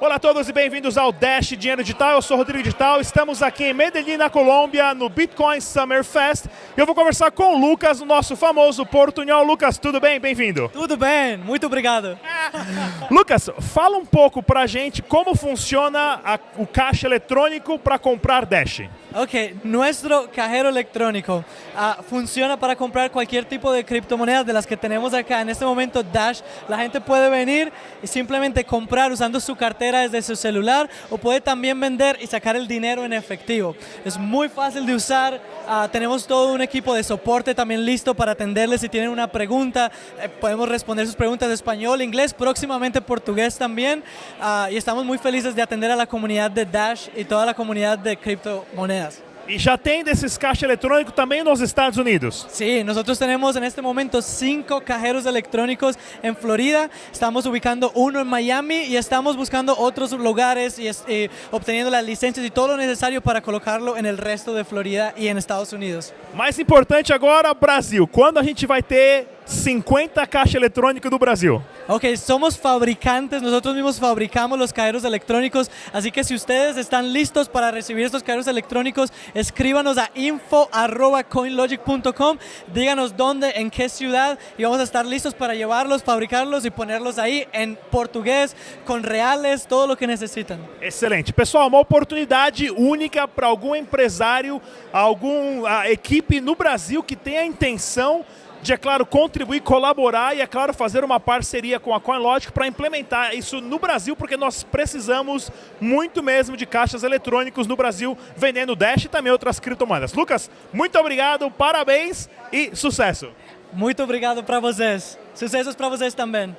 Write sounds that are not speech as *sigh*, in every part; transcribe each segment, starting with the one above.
Olá a todos e bem-vindos ao Dash Dinheiro Digital. Eu sou Rodrigo Digital. Estamos aqui em Medellín, na Colômbia, no Bitcoin Summer Fest. Eu vou conversar com o Lucas, o nosso famoso portunhol. Lucas, tudo bem? Bem-vindo. Tudo bem, muito obrigado. *laughs* Lucas, fala um pouco pra gente como funciona a- o caixa eletrônico para comprar Dash. Ok, nuestro cajero electrónico ah, funciona para comprar cualquier tipo de criptomonedas de las que tenemos acá. En este momento Dash, la gente puede venir y simplemente comprar usando su cartera desde su celular o puede también vender y sacar el dinero en efectivo. Es muy fácil de usar. ah, tenemos todo un equipo de soporte también listo para atenderles si tienen una pregunta. eh, podemos responder sus preguntas de español, inglés, próximamente portugués también. ah, y estamos muy felices de atender a la comunidad de Dash y toda la comunidad de criptomonedas. E já tem desses caixas eletrônicos também nos Estados Unidos. Sí, nosotros tenemos en este momento cinco cajeros electrónicos en Florida. Estamos ubicando uno en Miami y estamos buscando otros lugares y, y obteniendo las licencias y todo lo necesario para colocarlo en el resto de Florida y en Estados Unidos. Mais importante agora, Brasil. Quando a gente vai ter 50 caixas eletrônicos do Brasil? Ok, somos fabricantes, nosotros mismos fabricamos los cajeros electrónicos, así que si ustedes están listos para recibir estos cajeros electrónicos, escríbanos a info.coinlogic.com, díganos dónde, en qué ciudad y vamos a estar listos para llevarlos, fabricarlos y ponerlos ahí en portugués, con reales, todo lo que necesitan. Excelente. Pessoal, uma oportunidade única para algum empresário, alguma equipe no Brasil que tenha a intenção de, é claro, contribuir, colaborar e, é claro, fazer uma parceria com a CoinLogic para implementar isso no Brasil, porque nós precisamos muito mesmo de caixas eletrônicos no Brasil, vendendo Dash e também outras criptomoedas. Lucas, muito obrigado, parabéns e sucesso! Muito obrigado para vocês. Sucesos para vocês também.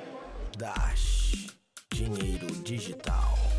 Dash Dinheiro Digital.